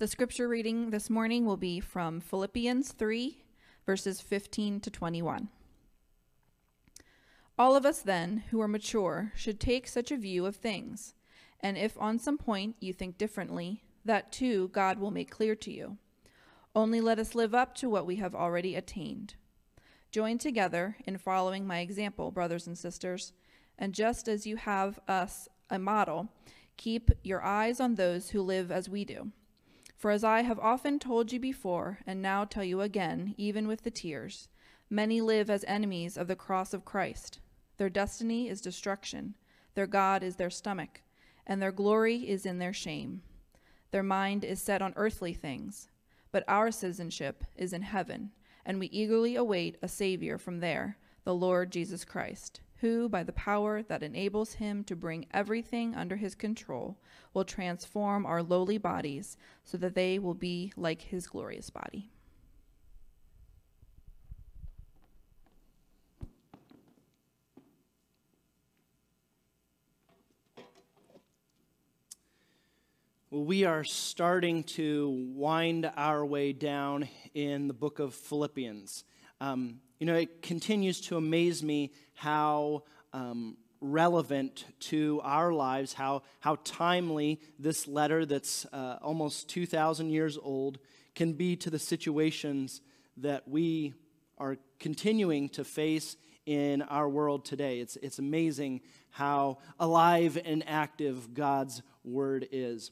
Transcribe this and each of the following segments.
The scripture reading this morning will be from Philippians 3, verses 15 to 21. All of us, then, who are mature, should take such a view of things. And if on some point you think differently, that too God will make clear to you. Only let us live up to what we have already attained. Join together in following my example, brothers and sisters, and just as you have us a model, keep your eyes on those who live as we do. For as I have often told you before, and now tell you again, even with the tears, many live as enemies of the cross of Christ. Their destiny is destruction, their God is their stomach, and their glory is in their shame. Their mind is set on earthly things, but our citizenship is in heaven, and we eagerly await a Savior from there, the Lord Jesus Christ, who, by the power that enables him to bring everything under his control, will transform our lowly bodies so that they will be like his glorious body. Well, we are starting to wind our way down in the book of Philippians. Um, you know, it continues to amaze me how um, relevant to our lives, how, how timely this letter that's uh, almost 2,000 years old can be to the situations that we are continuing to face in our world today. It's, it's amazing how alive and active God's word is.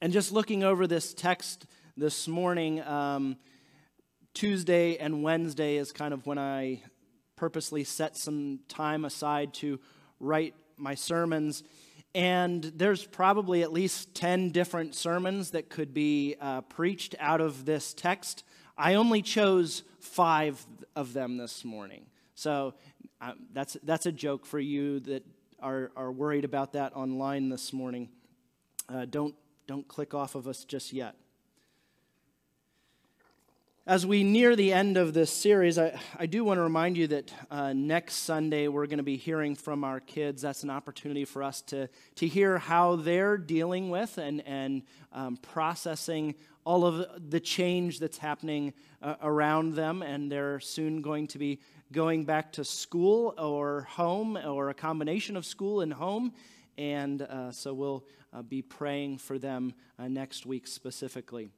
And just looking over this text this morning, um, Tuesday and Wednesday is kind of when I purposely set some time aside to write my sermons. And there's probably at least 10 different sermons that could be uh, preached out of this text. I only chose five of them this morning. So um, that's, that's a joke for you that are, are worried about that online this morning. Uh, don't don't click off of us just yet. As we near the end of this series, I, I do want to remind you that uh, next Sunday we're going to be hearing from our kids. That's an opportunity for us to, to hear how they're dealing with and, and um, processing all of the change that's happening uh, around them. And they're soon going to be going back to school or home or a combination of school and home. And uh, so we'll uh, be praying for them uh, next week specifically.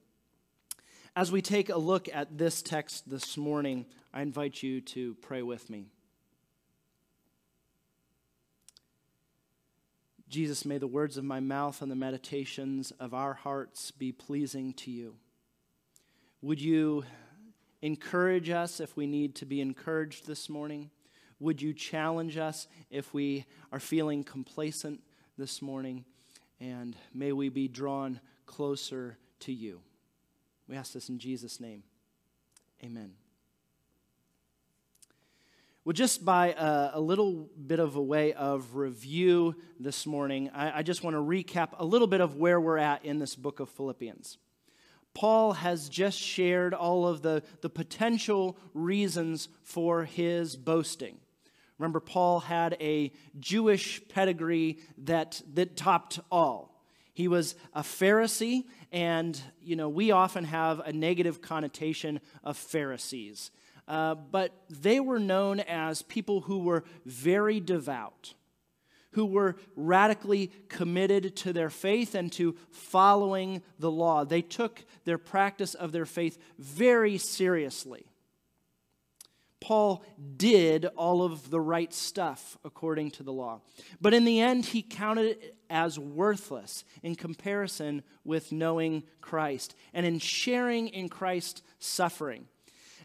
As we take a look at this text this morning, I invite you to pray with me. Jesus, may the words of my mouth and the meditations of our hearts be pleasing to you. Would you encourage us if we need to be encouraged this morning? Would you challenge us if we are feeling complacent this morning? and may we be drawn closer to you. We ask this in Jesus' name. Amen. Well, just by a, a, little bit of a way of review this morning, I, I just want to recap a little bit of where we're at in this book of Philippians. Paul has just shared all of the, the potential reasons for his boasting. Remember, Paul had a Jewish pedigree that, that topped all. He was a Pharisee, and, you know, we often have a negative connotation of Pharisees. Uh, but they were known as people who were very devout, who were radically committed to their faith and to following the law. They took their practice of their faith very seriously. Paul did all of the right stuff according to the law. But in the end, he counted it as worthless in comparison with knowing Christ and in sharing in Christ's suffering.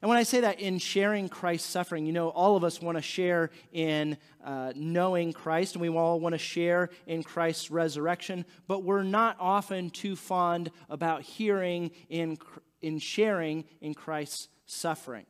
And when I say that in sharing Christ's suffering, you know, all of us want to share in uh, knowing Christ and we all want to share in Christ's resurrection, but we're not often too fond about hearing in, in sharing in Christ's suffering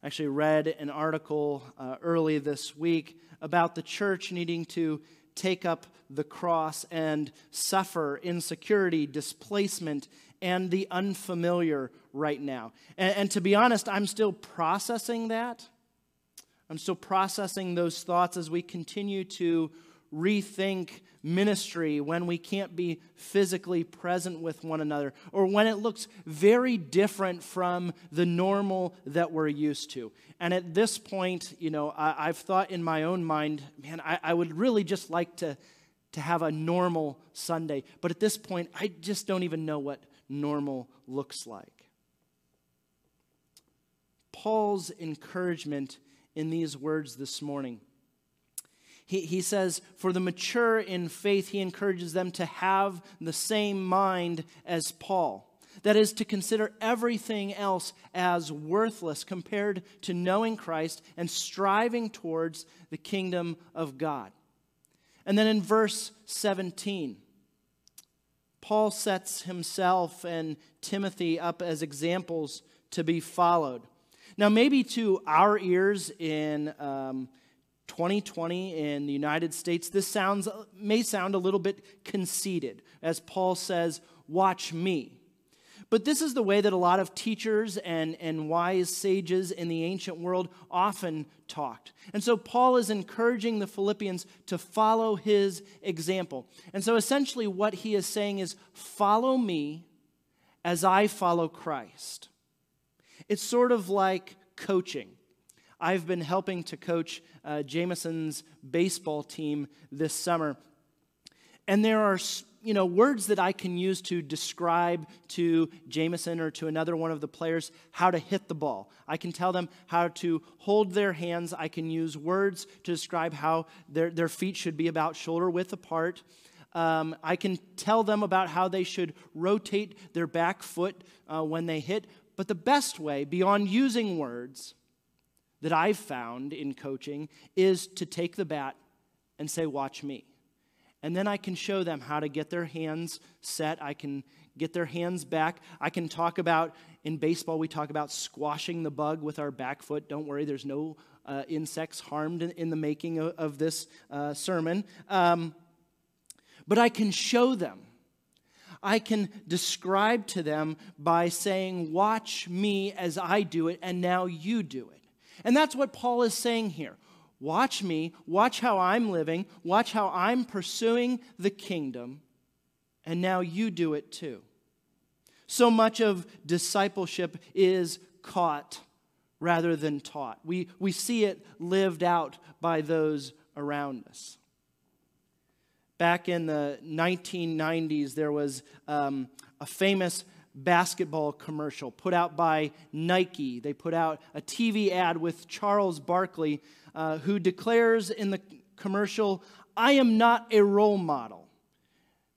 I actually read an article uh, early this week about the church needing to take up the cross and suffer insecurity, displacement, and the unfamiliar right now. And, and, to be honest, I'm still processing that. I'm still processing those thoughts as we continue to rethink ministry when we can't be physically present with one another or when it looks very different from the normal that we're used to. And at this point, you know, I, have thought in my own mind, man, I, I would really just like to, to have a normal Sunday. But at this point, I just don't even know what normal looks like. Paul's encouragement in these words this morning he, he says, For the mature in faith, he encourages them to have the same mind as Paul. That is, to consider everything else as worthless compared to knowing Christ and striving towards the kingdom of God. And then in verse 17, Paul sets himself and Timothy up as examples to be followed. Now, maybe to our ears in um, 2020 in the United States, this sounds, may sound a little bit conceited, as Paul says, Watch me. But this is the way that a lot of teachers and, and wise sages in the ancient world often talked. And so Paul is encouraging the Philippians to follow his example. And so essentially, what he is saying is, Follow me as I follow Christ. It's sort of like coaching. I've been helping to coach uh, Jameson's baseball team this summer. And there are you know, words that I can use to describe to Jameson or to another one of the players how to hit the ball. I can tell them how to hold their hands. I can use words to describe how their, their feet should be about shoulder width apart. Um, I can tell them about how they should rotate their back foot uh, when they hit. But the best way, beyond using words, that I've found in coaching is to take the bat and say, Watch me. And then I can show them how to get their hands set. I can get their hands back. I can talk about, in baseball, we talk about squashing the bug with our back foot. Don't worry, there's no uh, insects harmed in, in, the making of, of this uh, sermon. Um, but I can show them. I can describe to them by saying, Watch me as I do it, and now you do it. And that's what Paul is saying here. Watch me, watch how I'm living, watch how I'm pursuing the kingdom, and now you do it too. So much of discipleship is caught rather than taught. We, we see it lived out by those around us. Back in the 1990s, there was um, a famous basketball commercial put out by Nike. They put out a TV ad with Charles Barkley, uh, who declares in the commercial, I am not a role model.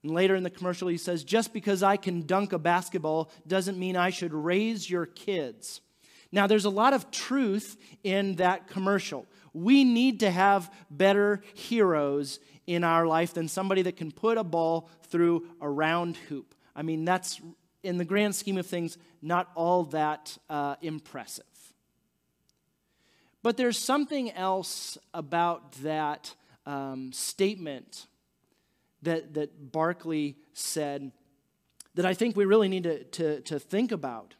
And later in the commercial, he says, Just because I can dunk a basketball doesn't mean I should raise your kids. Now, there's a lot of truth in that commercial. We need to have better heroes in our life than somebody that can put a ball through a round hoop. I mean, that's in the grand scheme of things, not all that uh, impressive. But there's something else about that um, statement that, that Barkley said that I think we really need to, to, to think about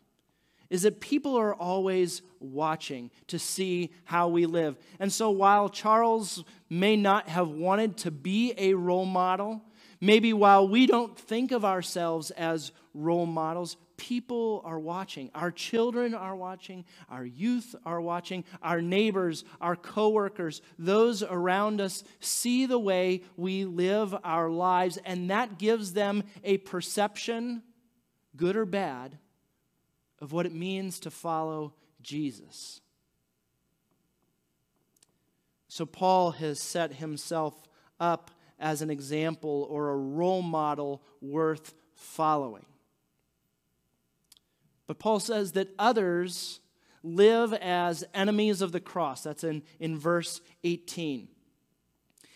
is that people are always watching to see how we live. And so while Charles may not have wanted to be a role model, maybe while we don't think of ourselves as role models, people are watching. Our children are watching, our youth are watching, our neighbors, our coworkers, those around us see the way we live our lives, and that gives them a perception, good or bad, of what it means to follow Jesus. So, Paul has set himself up as an example or a role model worth following. But Paul says that others live as enemies of the cross. That's in, in verse 18.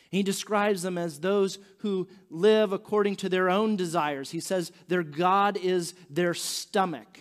He describes them as those who live according to their own desires. He says their God is their stomach.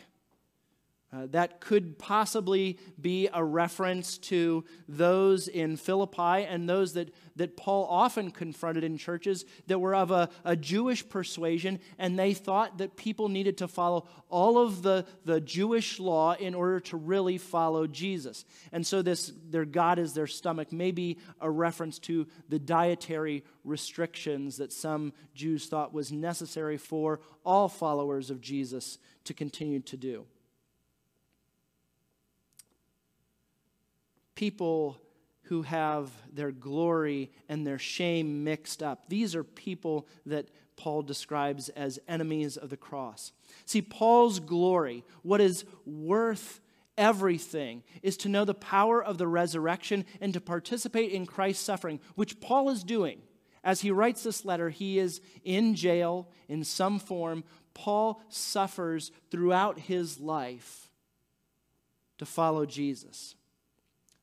Uh, that could possibly be a reference to those in Philippi and those that, that Paul often confronted in churches that were of a, a Jewish persuasion, and they thought that people needed to follow all of the, the Jewish law in order to really follow Jesus. And so, this their God is their stomach may be a reference to the dietary restrictions that some Jews thought was necessary for all followers of Jesus to continue to do. People who have their glory and their shame mixed up. These are people that Paul describes as enemies of the cross. See, Paul's glory, what is worth everything, is to know the power of the resurrection and to participate in Christ's suffering, which Paul is doing. As he writes this letter, he is in jail in some form. Paul suffers throughout his life to follow Jesus.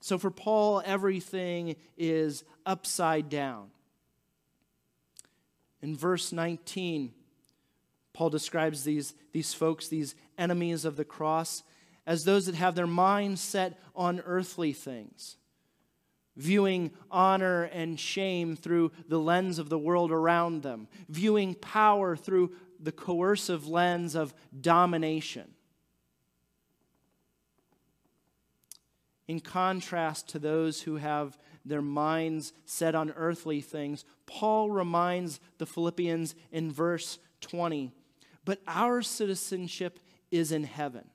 So for Paul, everything is upside down. In verse 19, Paul describes these, these folks, these enemies of the cross, as those that have their minds set on earthly things, viewing honor and shame through the lens of the world around them, viewing power through the coercive lens of domination. In contrast to those who have their minds set on earthly things, Paul reminds the Philippians in verse 20, but our citizenship is in heaven.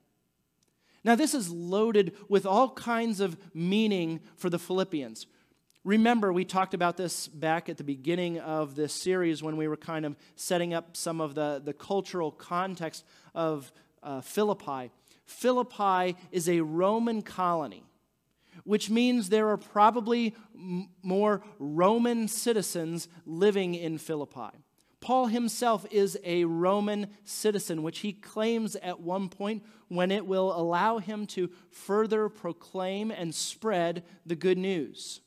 Now, this is loaded with all kinds of meaning for the Philippians. Remember, we talked about this back at the beginning of this series when we were kind of setting up some of the, the cultural context of uh, Philippi. Philippi is a Roman colony which means there are probably m- more Roman citizens living in Philippi. Paul himself is a Roman citizen, which he claims at one point when it will allow him to further proclaim and spread the good news.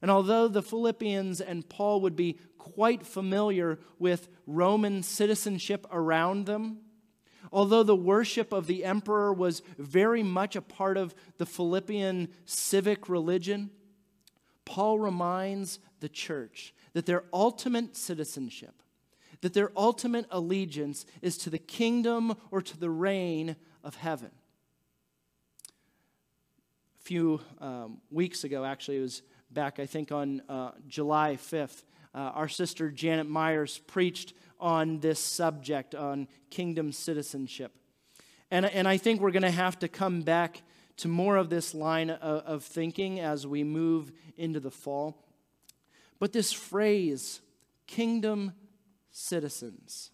And although the Philippians and Paul would be quite familiar with Roman citizenship around them, Although the worship of the emperor was very much a part of the Philippian civic religion, Paul reminds the church that their ultimate citizenship, that their ultimate allegiance is to the kingdom or to the reign of heaven. A few um, weeks ago, actually, it was back, I think, on uh, July 5th, uh, our sister Janet Myers preached on this subject, on kingdom citizenship. And, and I think we're going to have to come back to more of this line of, of thinking as we move into the fall. But this phrase, kingdom citizens,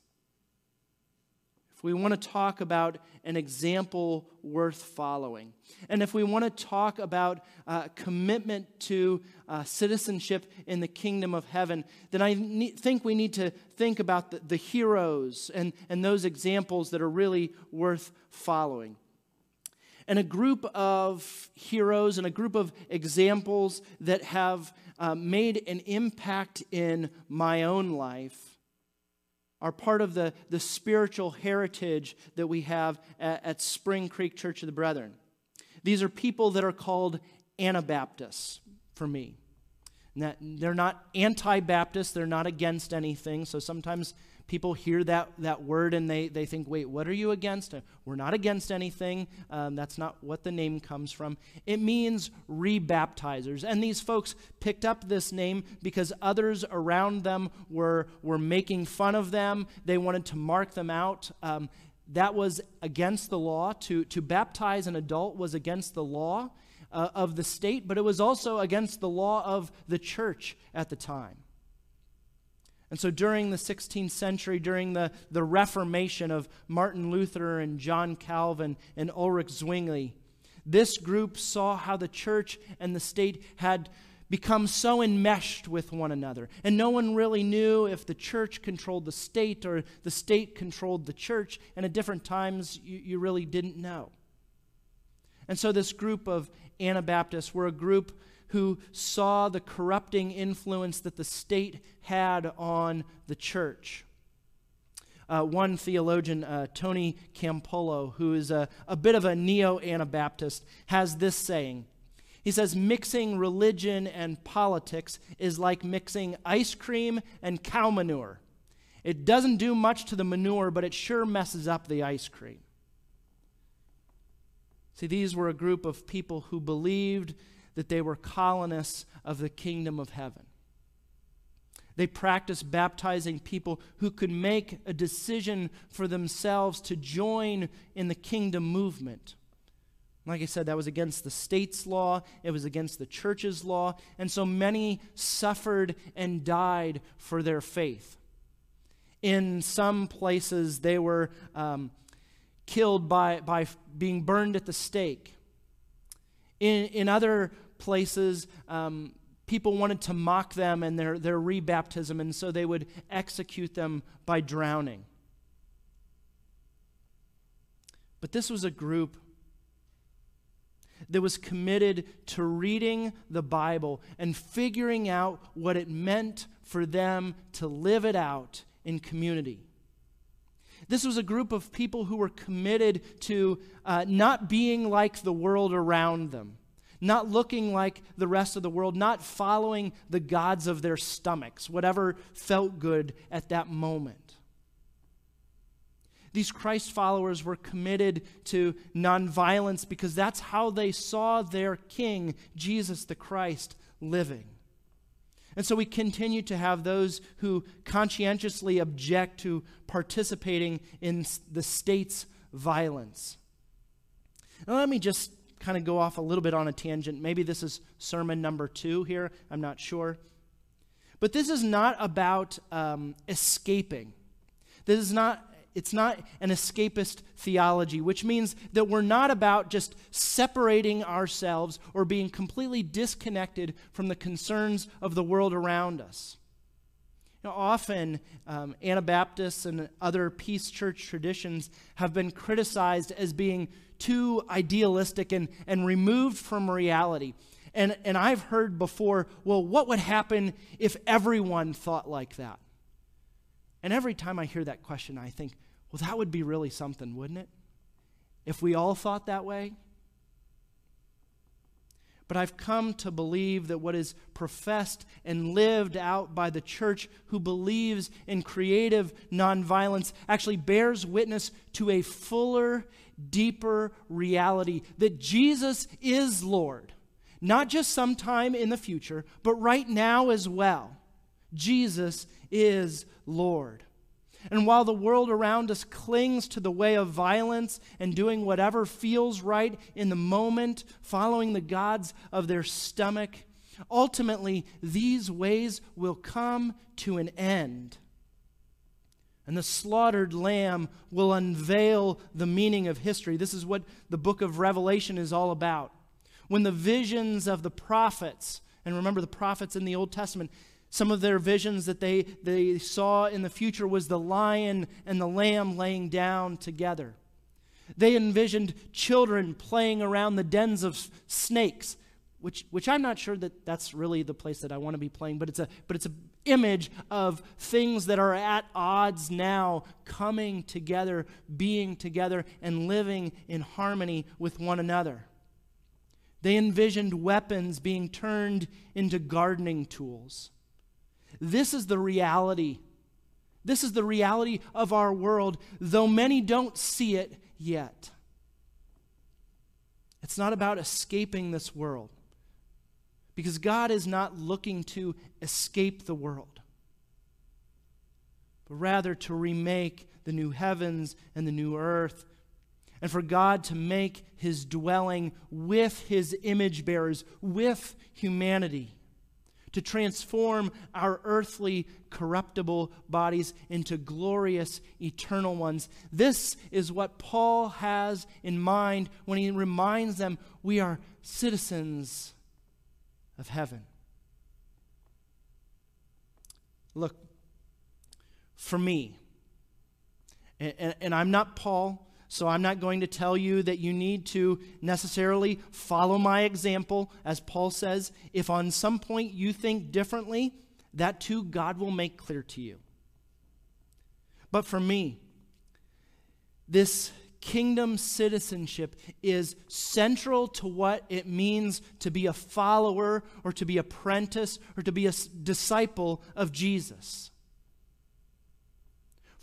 we want to talk about an example worth following, and if we want to talk about uh, commitment to uh, citizenship in the kingdom of heaven, then I ne- think we need to think about the, the heroes and, and those examples that are really worth following. And a group of heroes and a group of examples that have uh, made an impact in my own life are part of the, the spiritual heritage that we have at, at Spring Creek Church of the Brethren. These are people that are called Anabaptists for me. That they're not anti Baptist, they're not against anything. So sometimes people hear that, that word and they, they think, wait, what are you against? We're not against anything. Um, that's not what the name comes from. It means rebaptizers. And these folks picked up this name because others around them were, were making fun of them. They wanted to mark them out. Um, that was against the law. To, to baptize an adult was against the law uh, of the state, but it was also against the law of the church at the time. And so during the 16th century, during the, the Reformation of Martin Luther and John Calvin and Ulrich Zwingli, this group saw how the church and the state had become so enmeshed with one another. And no one really knew if the church controlled the state or the state controlled the church. And at different times, you, you really didn't know. And so this group of Anabaptists were a group who saw the corrupting influence that the state had on the church. Uh, one theologian, uh, Tony Campolo, who is a, a bit of a neo Anabaptist, has this saying. He says, Mixing religion and politics is like mixing ice cream and cow manure. It doesn't do much to the manure, but it sure messes up the ice cream. See, these were a group of people who believed that they were colonists of the kingdom of heaven. They practiced baptizing people who could make a decision for themselves to join in the kingdom movement. Like I said, that was against the state's law, it was against the church's law, and so many suffered and died for their faith. In some places, they were um, killed by, by being burned at the stake. In, in other places, um, people wanted to mock them and their, their rebaptism, and so they would execute them by drowning. But this was a group that was committed to reading the Bible and figuring out what it meant for them to live it out in community. This was a group of people who were committed to uh, not being like the world around them, not looking like the rest of the world, not following the gods of their stomachs, whatever felt good at that moment. These Christ followers were committed to nonviolence because that's how they saw their King, Jesus the Christ, living. And so we continue to have those who conscientiously object to participating in the state's violence. Now, let me just kind of go off a little bit on a tangent. Maybe this is sermon number two here. I'm not sure. But this is not about um, escaping. This is not it's not an escapist theology, which means that we're not about just separating ourselves or being completely disconnected from the concerns of the world around us. Know, often, um, Anabaptists and other peace church traditions have been criticized as being too idealistic and, and removed from reality. And, and I've heard before, well, what would happen if everyone thought like that? And every time I hear that question, I think, well, that would be really something, wouldn't it? If we all thought that way. But I've come to believe that what is professed and lived out by the church who believes in creative nonviolence actually bears witness to a fuller, deeper reality that Jesus is Lord. Not just sometime in the future, but right now as well. Jesus is Lord. And while the world around us clings to the way of violence and doing whatever feels right in the moment, following the gods of their stomach, ultimately these ways will come to an end. And the slaughtered lamb will unveil the meaning of history. This is what the book of Revelation is all about. When the visions of the prophets, and remember the prophets in the Old Testament, some of their visions that they, they saw in the future was the lion and the lamb laying down together. They envisioned children playing around the dens of snakes, which, which I'm not sure that that's really the place that I want to be playing, but it's a but it's an image of things that are at odds now coming together, being together, and living in harmony with one another. They envisioned weapons being turned into gardening tools. This is the reality. This is the reality of our world, though many don't see it yet. It's not about escaping this world, because God is not looking to escape the world, but rather to remake the new heavens and the new earth, and for God to make his dwelling with his image bearers, with humanity to transform our earthly, corruptible bodies into glorious, eternal ones. This is what Paul has in mind when he reminds them we are citizens of heaven. Look, for me, and, and, and I'm not Paul. So I'm not going to tell you that you need to necessarily follow my example. As Paul says, if on some point you think differently, that too God will make clear to you. But for me, This kingdom citizenship is central to what it means to be a follower or to be apprentice or to be a disciple of Jesus.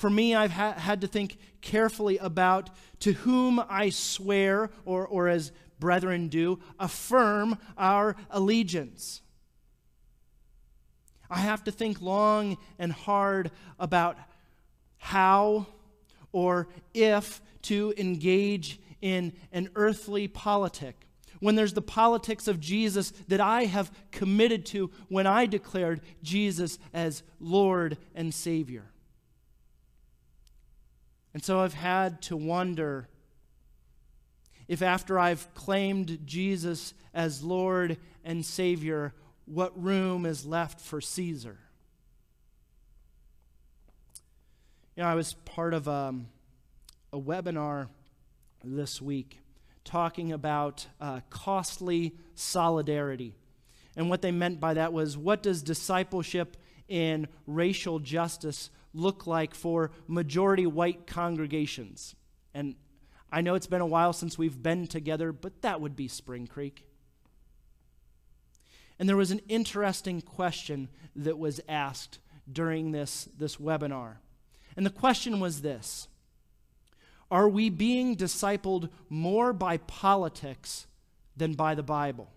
For me, I've ha- had to think carefully about to whom I swear, or, or as brethren do, affirm our allegiance. I have to think long and hard about how or if to engage in an earthly politic. When there's the politics of Jesus that I have committed to when I declared Jesus as Lord and Savior. And so I've had to wonder if, after I've claimed Jesus as Lord and Savior, what room is left for Caesar. You know, I was part of um, a webinar this week talking about uh, costly solidarity. And what they meant by that was what does discipleship in racial justice look like for majority white congregations? And I know it's been a while since we've been together, but that would be Spring Creek. And there was an interesting question that was asked during this, this webinar. And the question was this Are we being discipled more by politics than by the Bible?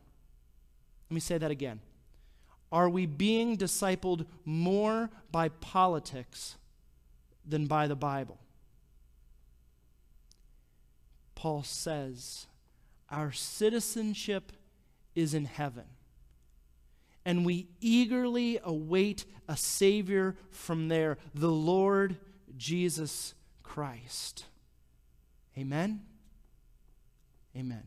Let me say that again. Are we being discipled more by politics than by the Bible? Paul says, Our citizenship is in heaven, and we eagerly await a Savior from there, the Lord Jesus Christ. Amen? Amen.